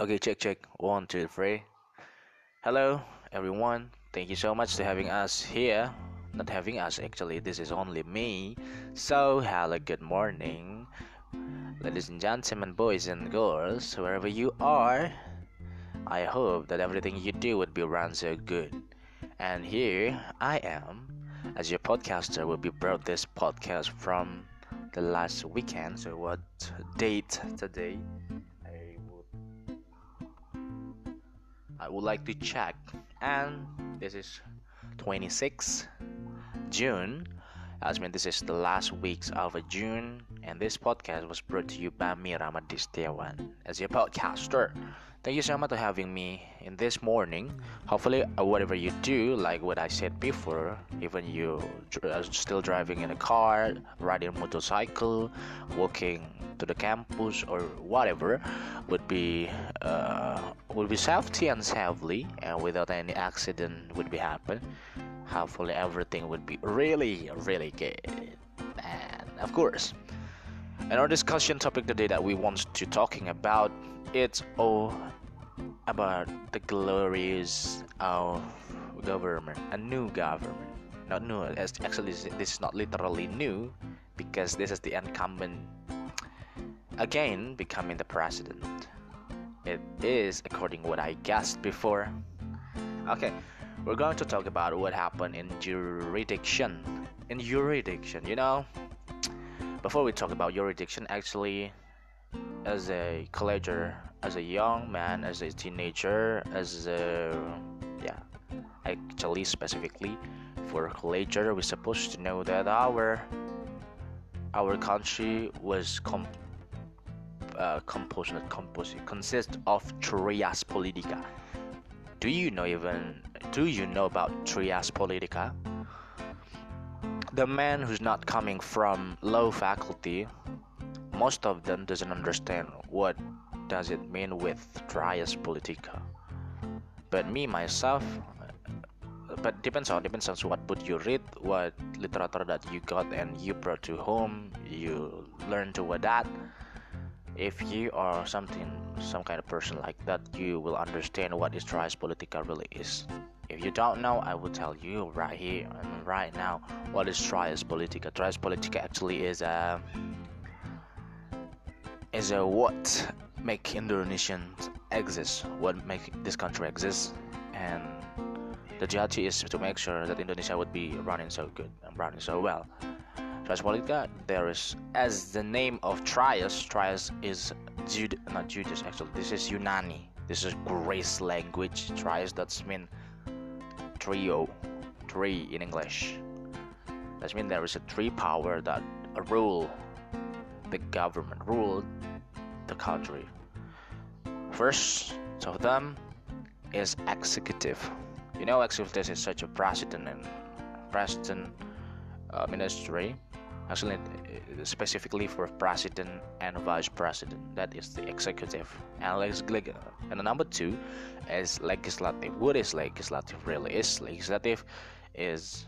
Okay, check, check. One, two, three. Hello, everyone. Thank you so much for having us here. Not having us, actually. This is only me. So, hello, good morning, ladies and gentlemen, boys and girls, wherever you are. I hope that everything you do would be run so good. And here I am, as your podcaster, will be brought this podcast from the last weekend. So, what date today? I would like to check. And this is 26 June. As mean this is the last weeks of June, and this podcast was brought to you by me, Ramadistiawan, as your podcaster. Thank you so much for having me in this morning. Hopefully, uh, whatever you do, like what I said before, even you are uh, still driving in a car, riding a motorcycle, walking to the campus or whatever, would be uh, would be safety and safely, and without any accident would be happen. Hopefully, everything would be really, really good. And of course, our discussion topic today that we want to talking about it's all about the glories of government, a new government. Not new, actually, this is not literally new because this is the incumbent again becoming the president. It is according what I guessed before. Okay, we're going to talk about what happened in jurisdiction. In jurisdiction, you know, before we talk about jurisdiction, actually, as a colleger, as a young man, as a teenager, as a yeah, actually specifically for colleger, we're supposed to know that our our country was com- uh, composed, not composed, consists of trias politica. Do you know even? Do you know about trias politica? The man who's not coming from low faculty most of them doesn't understand what does it mean with trias politica. But me myself but depends on depends on what book you read what literature that you got and you brought to home you learn to that if you are something some kind of person like that you will understand what is trias politica really is if you don't know i will tell you right here and right now what is trias politica trias politica actually is a is a what make Indonesians exist, what make this country exist, and the duty is to make sure that Indonesia would be running so good and running so well. Trias Politica, there is, as the name of Trias, Trias is Jude, not Judas actually, this is Yunani. This is Greece language. Trias that's mean trio, three in English. That means there is a three power that rule the government rule the country. First of them is executive. You know, executive is such a president and president uh, ministry. Actually, uh, specifically for president and vice president, that is the executive. And, and the number two is legislative. What is legislative really? Is legislative is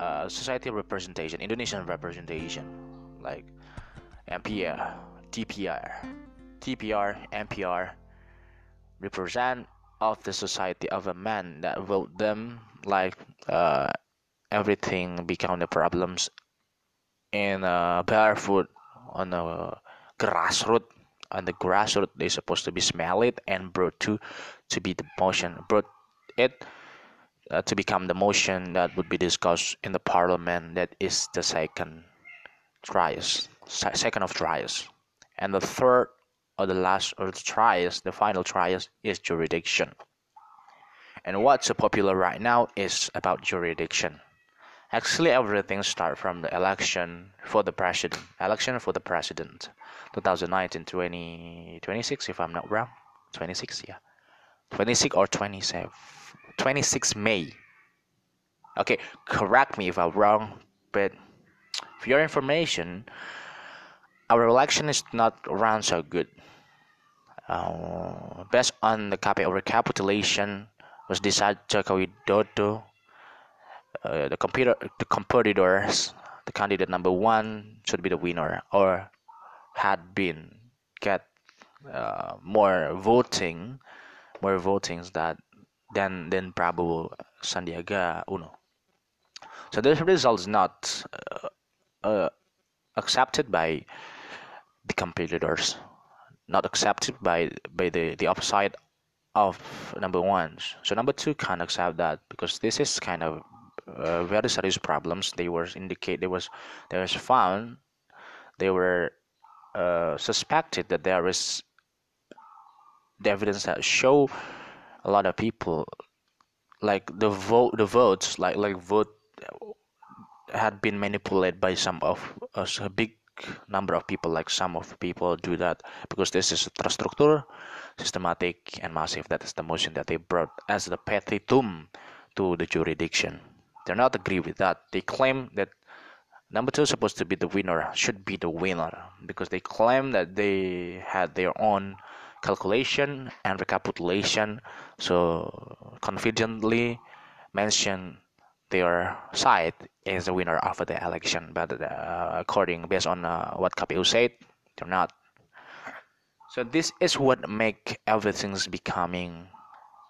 uh, society representation, Indonesian representation, like MPR, DPR, DPR, MPR represent of the society of a man that vote them like uh, everything become the problems in uh, barefoot on the grassroots on the grassroots they're supposed to be smell it and brought to to be the motion brought it uh, to become the motion that would be discussed in the parliament that is the second trials second of trials and the third or the last or the trials the final trials is jurisdiction. And what's so popular right now is about jurisdiction actually everything starts from the election for the president election for the president 2019 20, 26 if i'm not wrong. 26 yeah. 26 or 27 26 may. Okay correct me if i'm wrong but for your information our election is not run so good. Uh, based on the KPU recapitulation, was decided Joko Widodo, uh, the computer, the competitors, the candidate number one should be the winner, or had been get uh, more voting, more votings that than than Prabowo Sandiaga Uno. So this result is not uh, uh, accepted by the competitors, not accepted by by the the upside of number one. So number two can't accept that because this is kind of uh, very serious problems. They were indicate there was there was found they were uh, suspected that there is the evidence that show a lot of people like the vote the votes like like vote had been manipulated by some of us a big number of people like some of people do that because this is terstruktur systematic and massive that is the motion that they brought as the petitum to the jurisdiction they're not agree with that. They claim that number two is supposed to be the winner should be the winner because they claim that they had their own calculation and recapitulation. So confidently mention their side is the winner of the election but uh, according based on uh, what KPU said they're not. So this is what make everything's becoming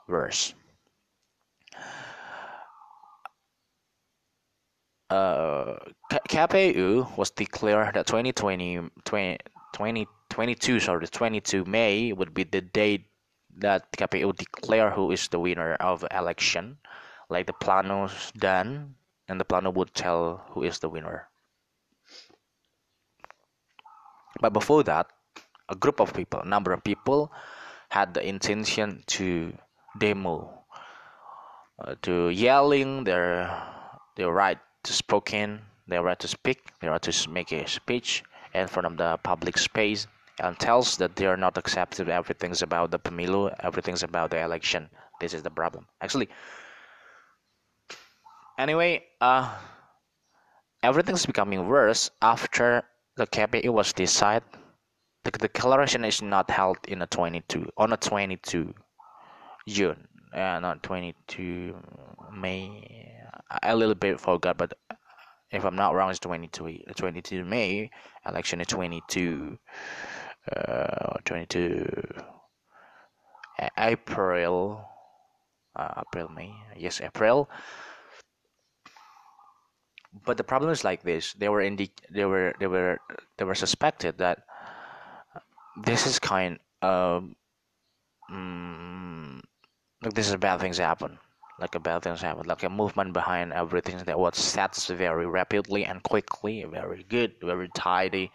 worse KPU was declared that 2020, 20, 2022, sorry, 22 May would be the date that KPU declare who is the winner of election. Like the plano's done, and the plano would tell who is the winner. But before that, a group of people, a number of people, had the intention to demo, uh, to yelling their their right to spoken, their right to speak, their right to make a speech in front of the public space, and tells that they are not accepted. Everything's about the pemilu, everything's about the election. This is the problem. Actually, anyway, uh, everything's becoming worse after the KPU was decided. The declaration is not held in a 22 on a 22 June, uh, not 22 May. A little bit forgot, but if I'm not wrong, it's 22 22 May. Election is 22 uh, 22 April uh, April May yes April but the problem is like this they were indi- they were they were they were suspected that this is kind of um, like this is bad things happen. Like a bad things happen. Like a movement behind everything that was set very rapidly and quickly very good very tidy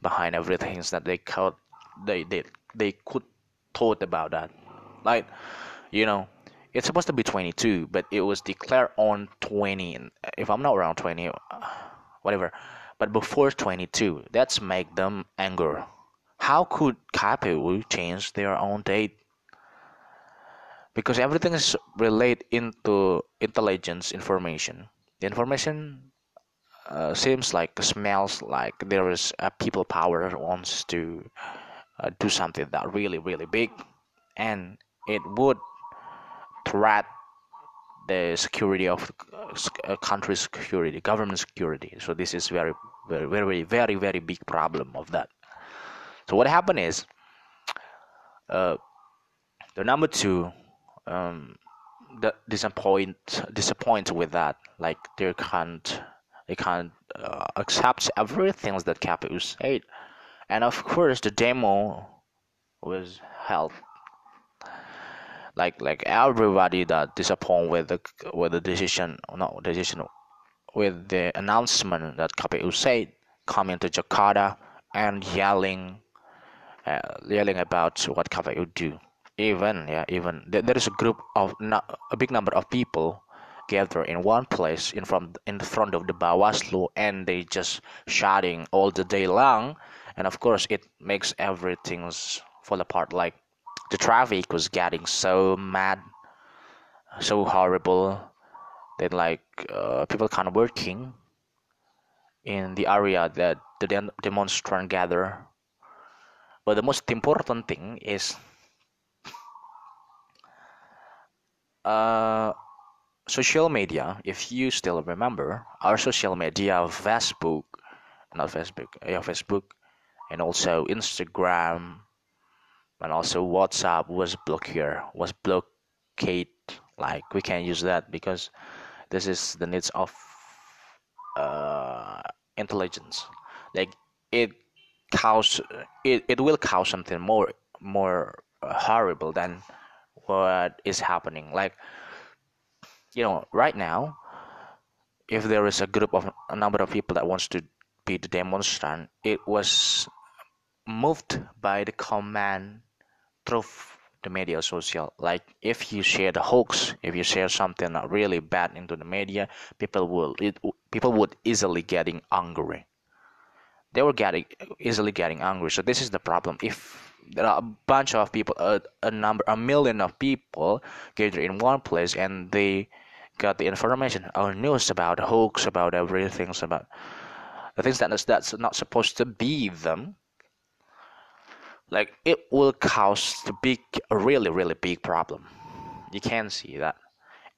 behind everything that they could they they they could thought about that. Like you know it's supposed to be 22 but it was declared on 20 if i'm not around 20 uh, whatever. But before 22 that's make them anger. How could KPU change their own date because everything is related into intelligence information. The information uh, seems like smells like there is a people power wants to uh, do something that really really big. And it would threat the security of a country's security government security. So this is very very very very very big problem of that. So what happened is uh, the number two um, the disappoint with that like they can't they can't uh, accept everything that KPU said. And of course, the demo was held. Like like everybody that disappointed with the with the decision, not decision, with the announcement that KPU said coming to Jakarta and yelling, uh, yelling about what KPU do. Even yeah, even. There is a group of a big number of people gather in one place in front in front of the Bawaslu and they just shouting all the day long. And of course it makes everything fall apart. Like the traffic was getting so mad so horrible that like uh, people of working in the area that the demonstrant gather. But the most important thing is uh, social media, if you still remember, our social media Facebook, not Facebook, yeah, Facebook, and also Instagram, and also WhatsApp was blocked here, was blockade like we can't use that because this is the needs of uh, intelligence. Like it cause it, it will cause something more more horrible than what is happening. Like you know right now if there is a group of a number of people that wants to be the demonstrant it was moved by the command through the media social. Like if you share the hoax if you share something really bad into the media people will it, people would easily getting angry. They were getting easily getting angry. So this is the problem. If there are a bunch of people a, a number a million of people gathered in one place and they got the information or news about hoax about everything about the things that is that's not supposed to be them. Like it will cause the big a really really big problem. You can see that.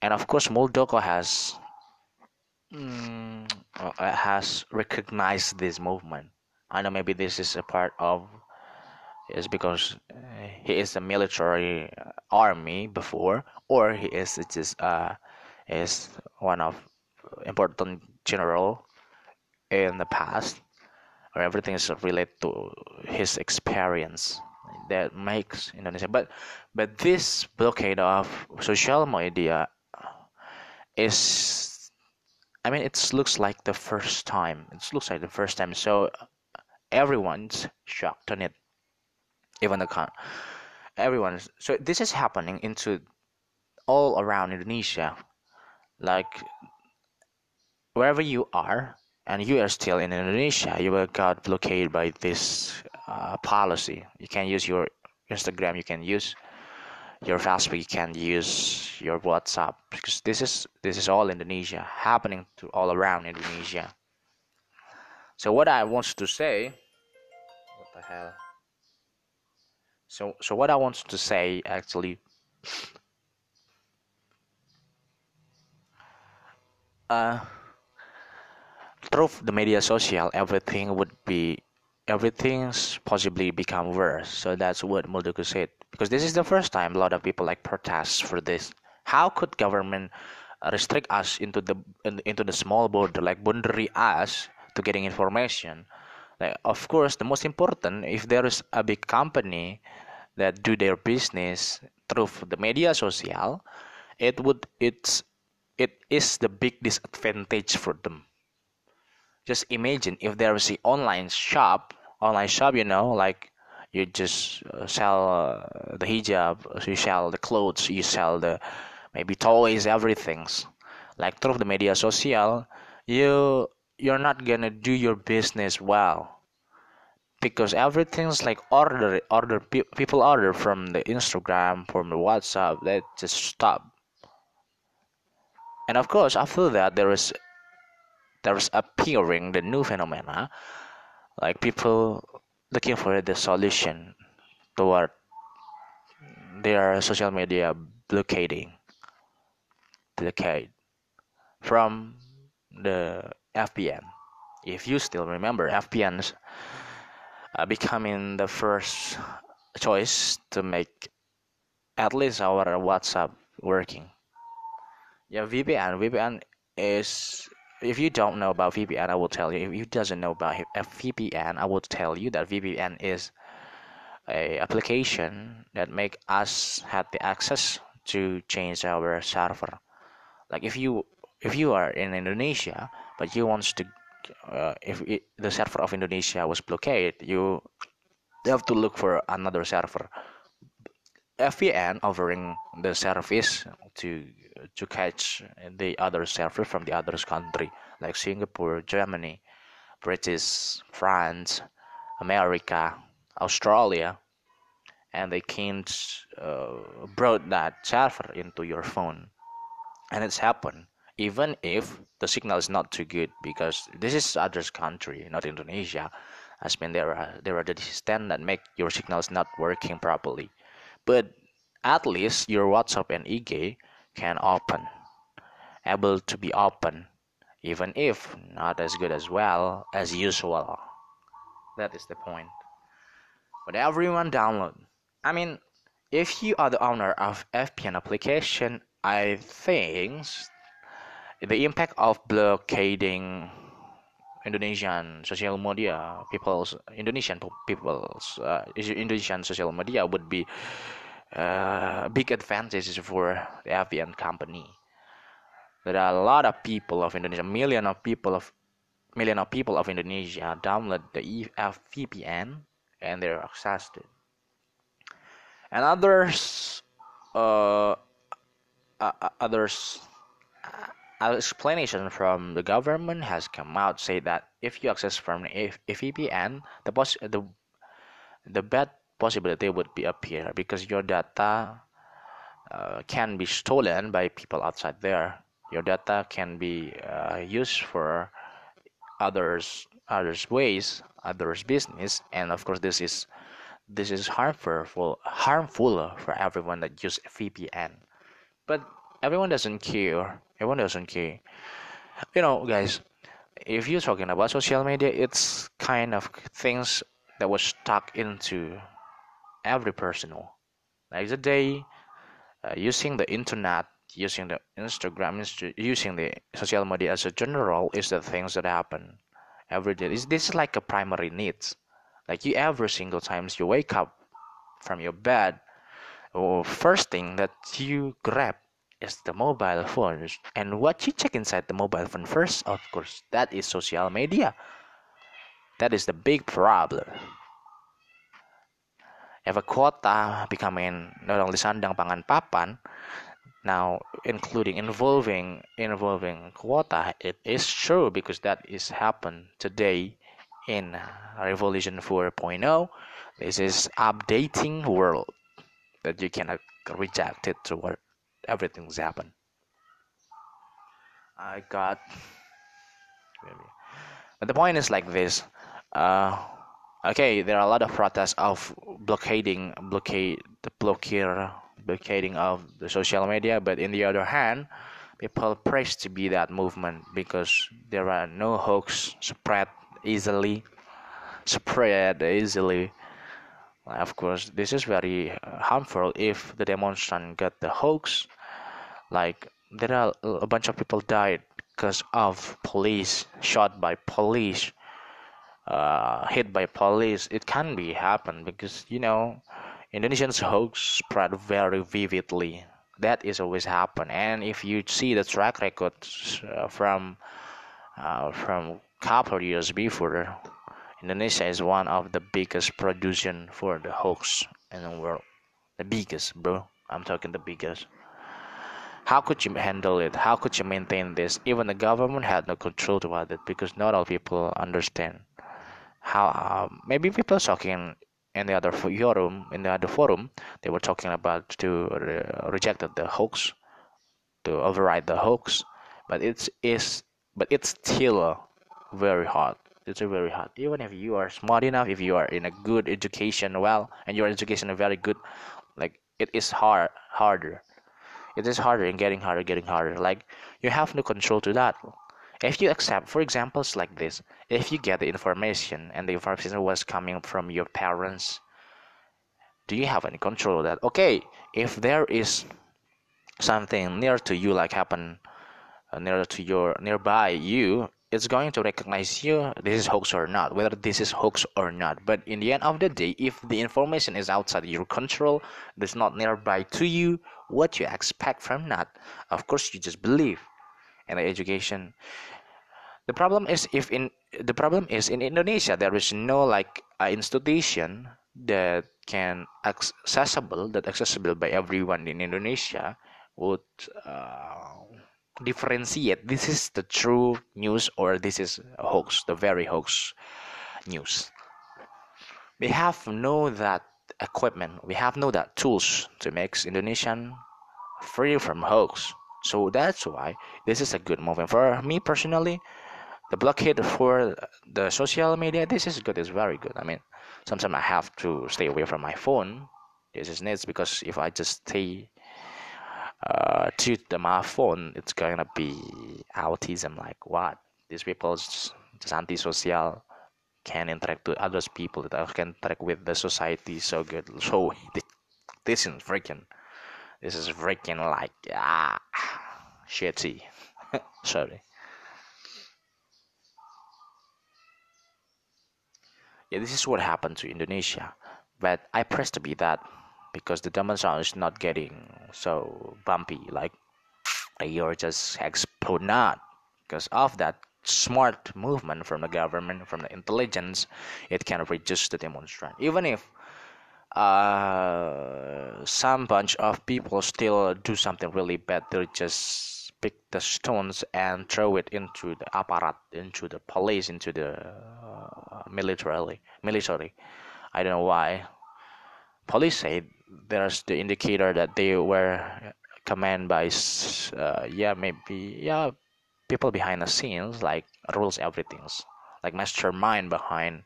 And of course Moeldoko has mm, has recognized this movement. I know maybe this is a part of is because uh, he is a military uh, army before or he is just uh, is one of important general in the past or everything is related to his experience that makes Indonesia. But but this blockade of social media is, I mean, it looks like the first time. It looks like the first time. So everyone's shocked on it, even the con. Everyone's so this is happening into all around Indonesia, like wherever you are and you are still in Indonesia, you will got blockaded by this uh, policy. You can use your Instagram, you can use your Facebook, you can use your WhatsApp because this is this is all Indonesia happening to all around Indonesia. So what I want to say, what the hell? So so what I want to say actually. Uh, through the media social everything would be everything's possibly become worse. So that's what Moeldoko said. Because this is the first time a lot of people like protest for this. How could government restrict us into the into the small border like boundary us to getting information? Like of course the most important if there is a big company that do their business through the media social it would it's it is the big disadvantage for them. Just imagine if there is an online shop online shop you know like you just uh, sell uh, the hijab you sell the clothes you sell the maybe toys everything's like through the media social you you're not gonna do your business well because everything's like order order people order from the instagram from the whatsapp that just stop. And of course after that there is there's appearing the new phenomena like people looking for the solution toward their social media blockading blockade from the VPN if you still remember VPNs uh, becoming the first choice to make at least our WhatsApp working yeah VPN VPN is if you don't know about VPN, I will tell you. If you doesn't know about VPN, I will tell you that VPN is a application that make us have the access to change our server. Like if you if you are in Indonesia but you want to uh, if it, the server of Indonesia was blockaded, you have to look for another server. VPN offering the service to to catch the other server from the other country like Singapore, Germany, British, France, America, Australia, and they can't uh, brought that server into your phone, and it's happened even if the signal is not too good because this is other country, not Indonesia. As mean there are there are the distance that make your signals not working properly, but at least your WhatsApp and IG can open, able to be open, even if not as good as well as usual. That is the point. But everyone download I mean, if you are the owner of VPN application, I think the impact of blockading Indonesian social media people's Indonesian people's uh, Indonesian social media would be uh, big advantages for the VPN company. There are a lot of people of Indonesia, million of people of million of people of Indonesia download the VPN and they're accessed it. And others, uh, uh, others, uh, explanation from the government has come out say that if you access from a, VPN, the poss- the the bad possibility would be appear because your data uh, can be stolen by people outside there. Your data can be uh, used for others others ways others business and of course this is this is harmful for harmful for everyone that use VPN but everyone doesn't care everyone doesn't care you know guys if you're talking about social media it's kind of things that was stuck into every person like the day uh, using the internet using the Instagram, using the social media as a general is the things that happen every day. This, this is like a primary needs. Like you every single times you wake up from your bed, or first thing that you grab is the mobile phones. And what you check inside the mobile phone first, of course, that is social media. That is the big problem. If a quota becoming not only sandang pangan papan, now including involving involving quota it is true because that is happened today in revolution 4.0 this is updating world that you cannot reject it to what everything's happened i got but the point is like this uh, okay there are a lot of protests of blockading blockade the blockade blockading of the social media but in the other hand people praise to be that movement because there are no hoax spread easily spread easily of course this is very harmful if the demonstrant got the hoax like there are a bunch of people died because of police shot by police uh, hit by police it can be happen because you know Indonesians hoax spread very vividly. That is always happen. And if you see the track record uh, from uh, from couple years before, Indonesia is one of the biggest production for the hoax in the world. The biggest, bro. I'm talking the biggest. How could you handle it? How could you maintain this? Even the government had no control about it because not all people understand. How uh, maybe people talking in the other forum in the other forum they were talking about to re- reject the hoax to override the hoax but it's is but it's still very hard it's very hard. Even if you are smart enough if you are in a good education well and your education is very good like it is hard harder. It is harder and getting harder getting harder. Like you have no control to that. If you accept, for examples like this, if you get the information and the information was coming from your parents, do you have any control that? Okay, if there is something near to you, like happen uh, near to your nearby you, it's going to recognize you. This is hoax or not, whether this is hoax or not. But in the end of the day, if the information is outside your control, it's not nearby to you, what you expect from that? Of course, you just believe in the education the problem is if in the problem is in Indonesia there is no like institution that can accessible that accessible by everyone in Indonesia would uh, differentiate this is the true news or this is a hoax the very hoax news. We have no that equipment we have no that tools to make Indonesian free from hoax. So that's why this is a good movement. For me personally the blockade for the social media this is good it's very good. I mean sometimes i have to stay away from my phone. This is needs because if i just stay uh, to the my phone it's gonna be autism like what? These people just, antisocial can interact with others people that can interact with the society so good. So this is freaking this is freaking like ah shitty. Sorry. Yeah this is what happened to indonesia but i press to be that because the demonstration is not getting so bumpy like you're just explode not because of that smart movement from the government from the intelligence it can reduce the demonstration even if uh, some bunch of people still do something really bad they just pick the stones and throw it into the apparat into the police into the uh, military military. I don't know why. Police say there's the indicator that they were commanded by uh, yeah maybe yeah people behind the scenes like rules everything's like mastermind behind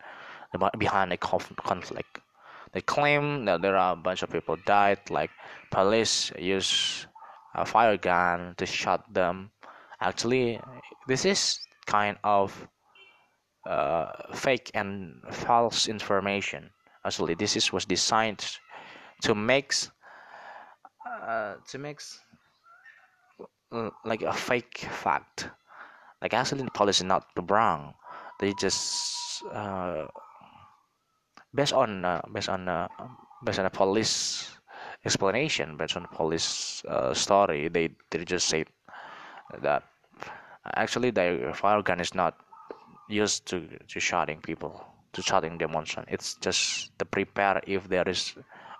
behind a conflict they claim that there are a bunch of people died like police use a fire gun to shot them. Actually this is kind of uh, fake and false information. Actually this is was designed to mix uh, to make uh, like a fake fact. Like the police is not the wrong. They just uh, based on uh, based on uh, based on a police explanation based on a police uh, story they they just say that actually the fire gun is not used to to shooting people to shooting demonstration. It's just to prepare if there is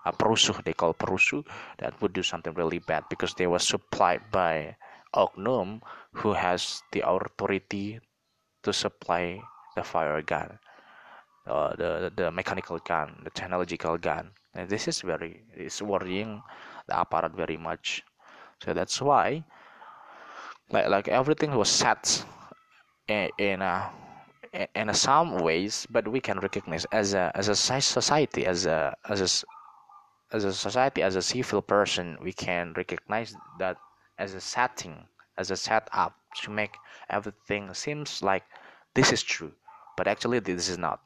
a perusuh they call perusuh that would do something really bad because they were supplied by Oknum who has the authority to supply the fire gun uh, the the mechanical gun the technological gun. And this is very it's worrying the apparat very much. So that's why like like everything was set in, in a in some ways but we can recognize as a as a society as a as a as a society as a civil person we can recognize that as a setting as a setup to make everything seems like this is true but actually this is not.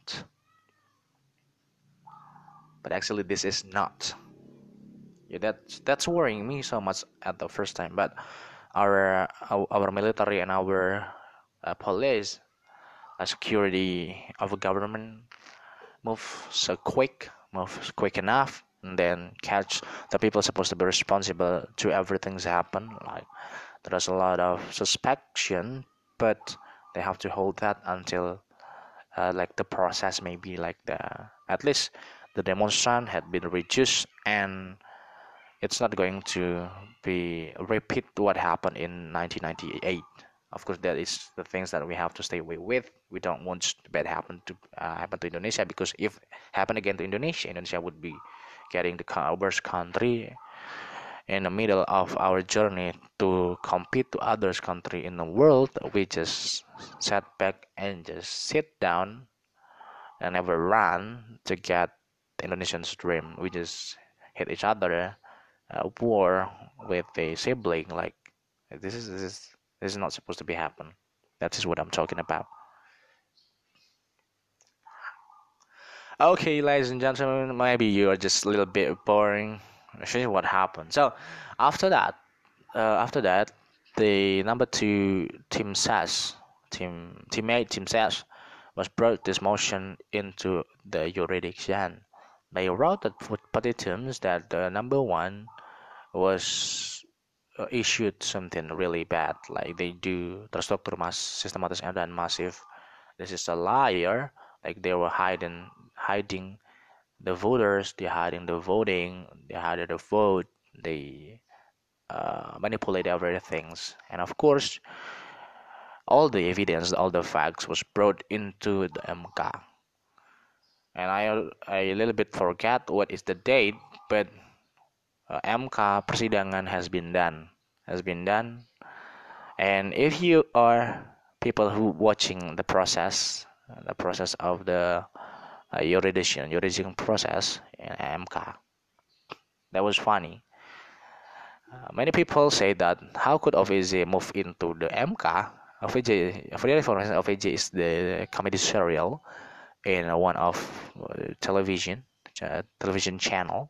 But actually this is not. Yeah that's that's worrying me so much at the first time but our our, our military and our uh, police uh, security of government move so quick move quick enough and then catch the people supposed to be responsible to everything's happened. Like there's a lot of suspicion but they have to hold that until uh, like the process maybe like the at least the demonstration had been reduced and it's not going to be repeat what happened in 1998 of course that is the things that we have to stay away with. We don't want bad happen to uh, happen to indonesia because if happen again to indonesia indonesia would be getting the worst country in the middle of our journey to compete to others country in the world we just sat back and just sit down and never run to get indonesian's dream. We just hit each other uh, war with a sibling like this is this is this is not supposed to be happen. That is what i'm talking about Okay, ladies and gentlemen, maybe you are just a little bit boring. You what happened. So, after that, uh, after that, the number two team says, team teammate team says, was brought this motion into the jurisdiction. They wrote that petitions that the number one was uh, issued something really bad, like they do terstruktur mas sistematis dan massive. This is a liar, like they were hiding hiding the voters, they're hiding the voting, they hiding the vote, they uh, manipulate everything. And of course, all the evidence, all the facts was brought into the MK. And I, I a little bit forget what is the date, but uh, MK persidangan has been done, has been done. And if you are people who watching the process, the process of the uh, jurisdiction, jurisdiction process in MK. That was funny. Uh, many people say that how could OVJ move into the MK? OVJ, for the information, OVJ is the comedy serial in one of uh, television uh, television channel,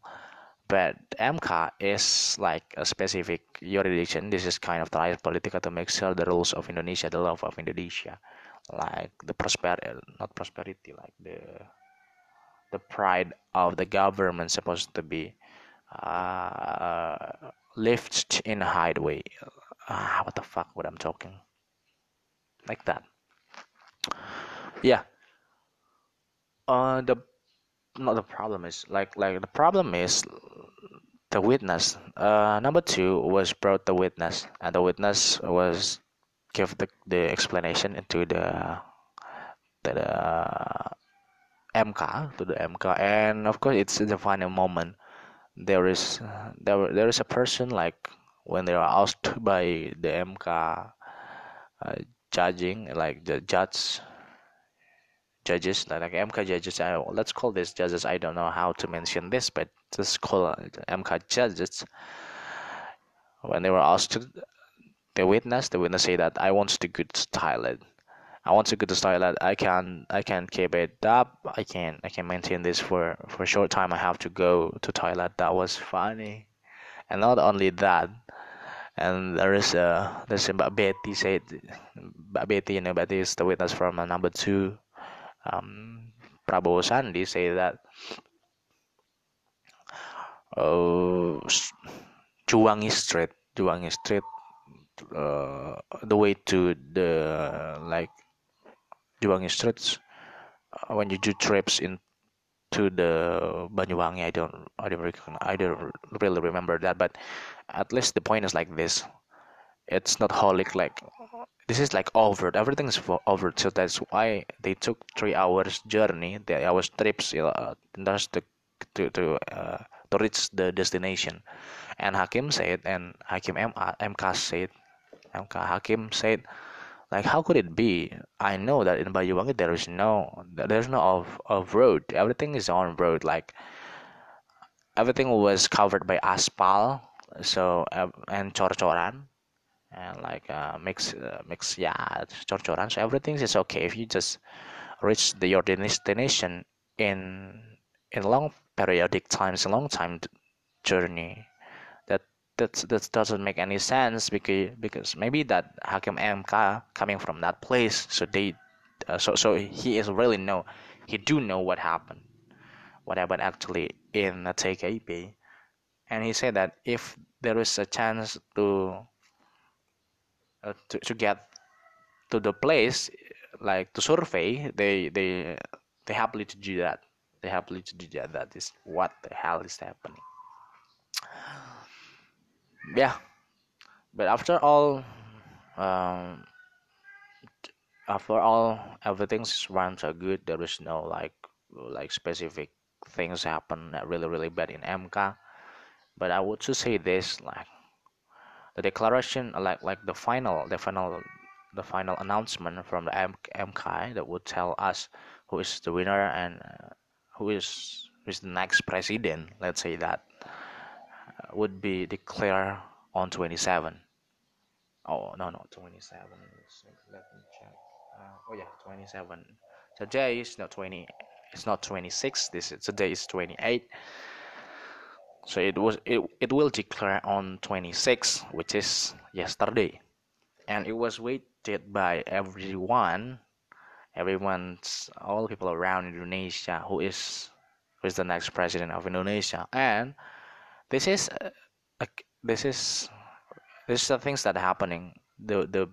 but MK is like a specific jurisdiction. This is kind of trias politica to make sure the rules of Indonesia, the law of Indonesia, like the prosperity, not prosperity, like the the pride of the government supposed to be uh, lifted in a highway. Uh, what the fuck? What I'm talking? Like that. Yeah. Uh, the not the problem is like like the problem is the witness. Uh, number two was brought the witness, and the witness was give the, the explanation into the the, the MK to the MK, and of course it's the final moment. There is there there is a person like when they are asked by the MK uh, judging like the judge judges like, MK judges I, let's call this judges. I don't know how to mention this but just call MK judges. When they were asked to the witness the witness say that I want to go to toilet I want to go to toilet I can I can keep it up. I can I can maintain this for for a short time. I have to go to toilet. That was funny. And not only that and there is a there's a Betty said Betty you know Betty is the witness from uh, number two. Um, Prabowo Sandi say that uh, Juwangi Street, Juwangi Street, uh, the way to the like Juwangi Streets uh, when you do trips into the Banyuwangi. I don't, I don't, I don't really remember that, but at least the point is like this. It's not holic like this is like over everything is over so that's why they took three hours journey three hours trips uh, just to to to, uh, to reach the destination and hakim said and hakim M- mk said mk hakim said like how could it be? I know that in Banyuwangi there is no there's no off, off road. Everything is on road. Like everything was covered by asphalt so uh, and cor-coran and like uh, mix uh, mix yeah cor-coran so everything is okay. If you just reach the, your destination in in long periodic times a long time journey that that doesn't make any sense because because maybe that Hakim MK coming from that place so they uh, so so he is really know he do know what happened what happened actually in the TKP and he said that if there is a chance to uh, to, to get to the place like to survey they they they happily to do that. They happily to do that. That is what the hell is happening yeah. But after all um, after all everything's run so good there is no like like specific things happen that really really bad in mk but i would just say this like the declaration like like the final the final the final announcement from the M- MK that would tell us who is the winner and uh, who is who is the next president let's say that would be declared on 27 oh no no 27 let me check. Uh, oh yeah 27 today is not 20 it's not 26 this is today is 28 so it was it, it will declare on 26 which is yesterday. And it was waited by everyone everyone's all people around indonesia who is who is the next president of indonesia. And this is uh, this is this is the things that are happening. The the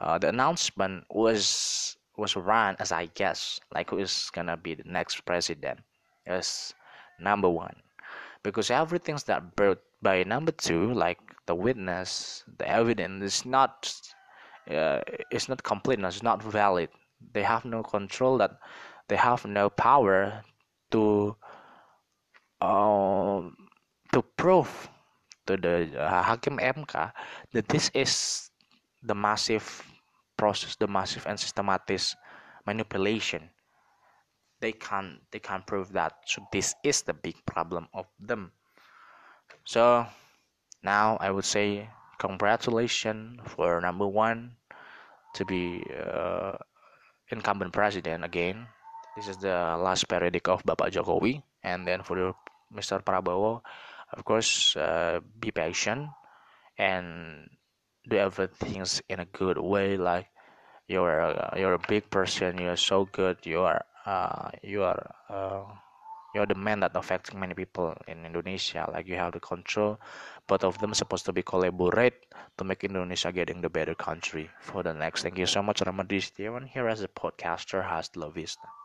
uh, the announcement was was run as i guess like who is gonna be the next president as number one. Because everything's that brought by number two like the witness the evidence is not uh, it's not complete it's not valid. They have no control that they have no power to um, to prove to the uh, Hakim MK that this is the massive process the massive and systematic manipulation. They can't they can't prove that. So this is the big problem of them. So now i would say congratulations for number one to be uh, incumbent president again. This is the last periodic of bapak jokowi. And then for Mr. Prabowo, of course, uh, be patient and do everything in a good way. Like you're a, you're a big person, you're so good, you are uh, you are uh, you're the man that affects many people in Indonesia. Like you have the control. Both of them supposed to be collaborate to make Indonesia getting the better country for the next. Thank you so much, Ramadi Setiawan here as a podcaster. Hasta la vista.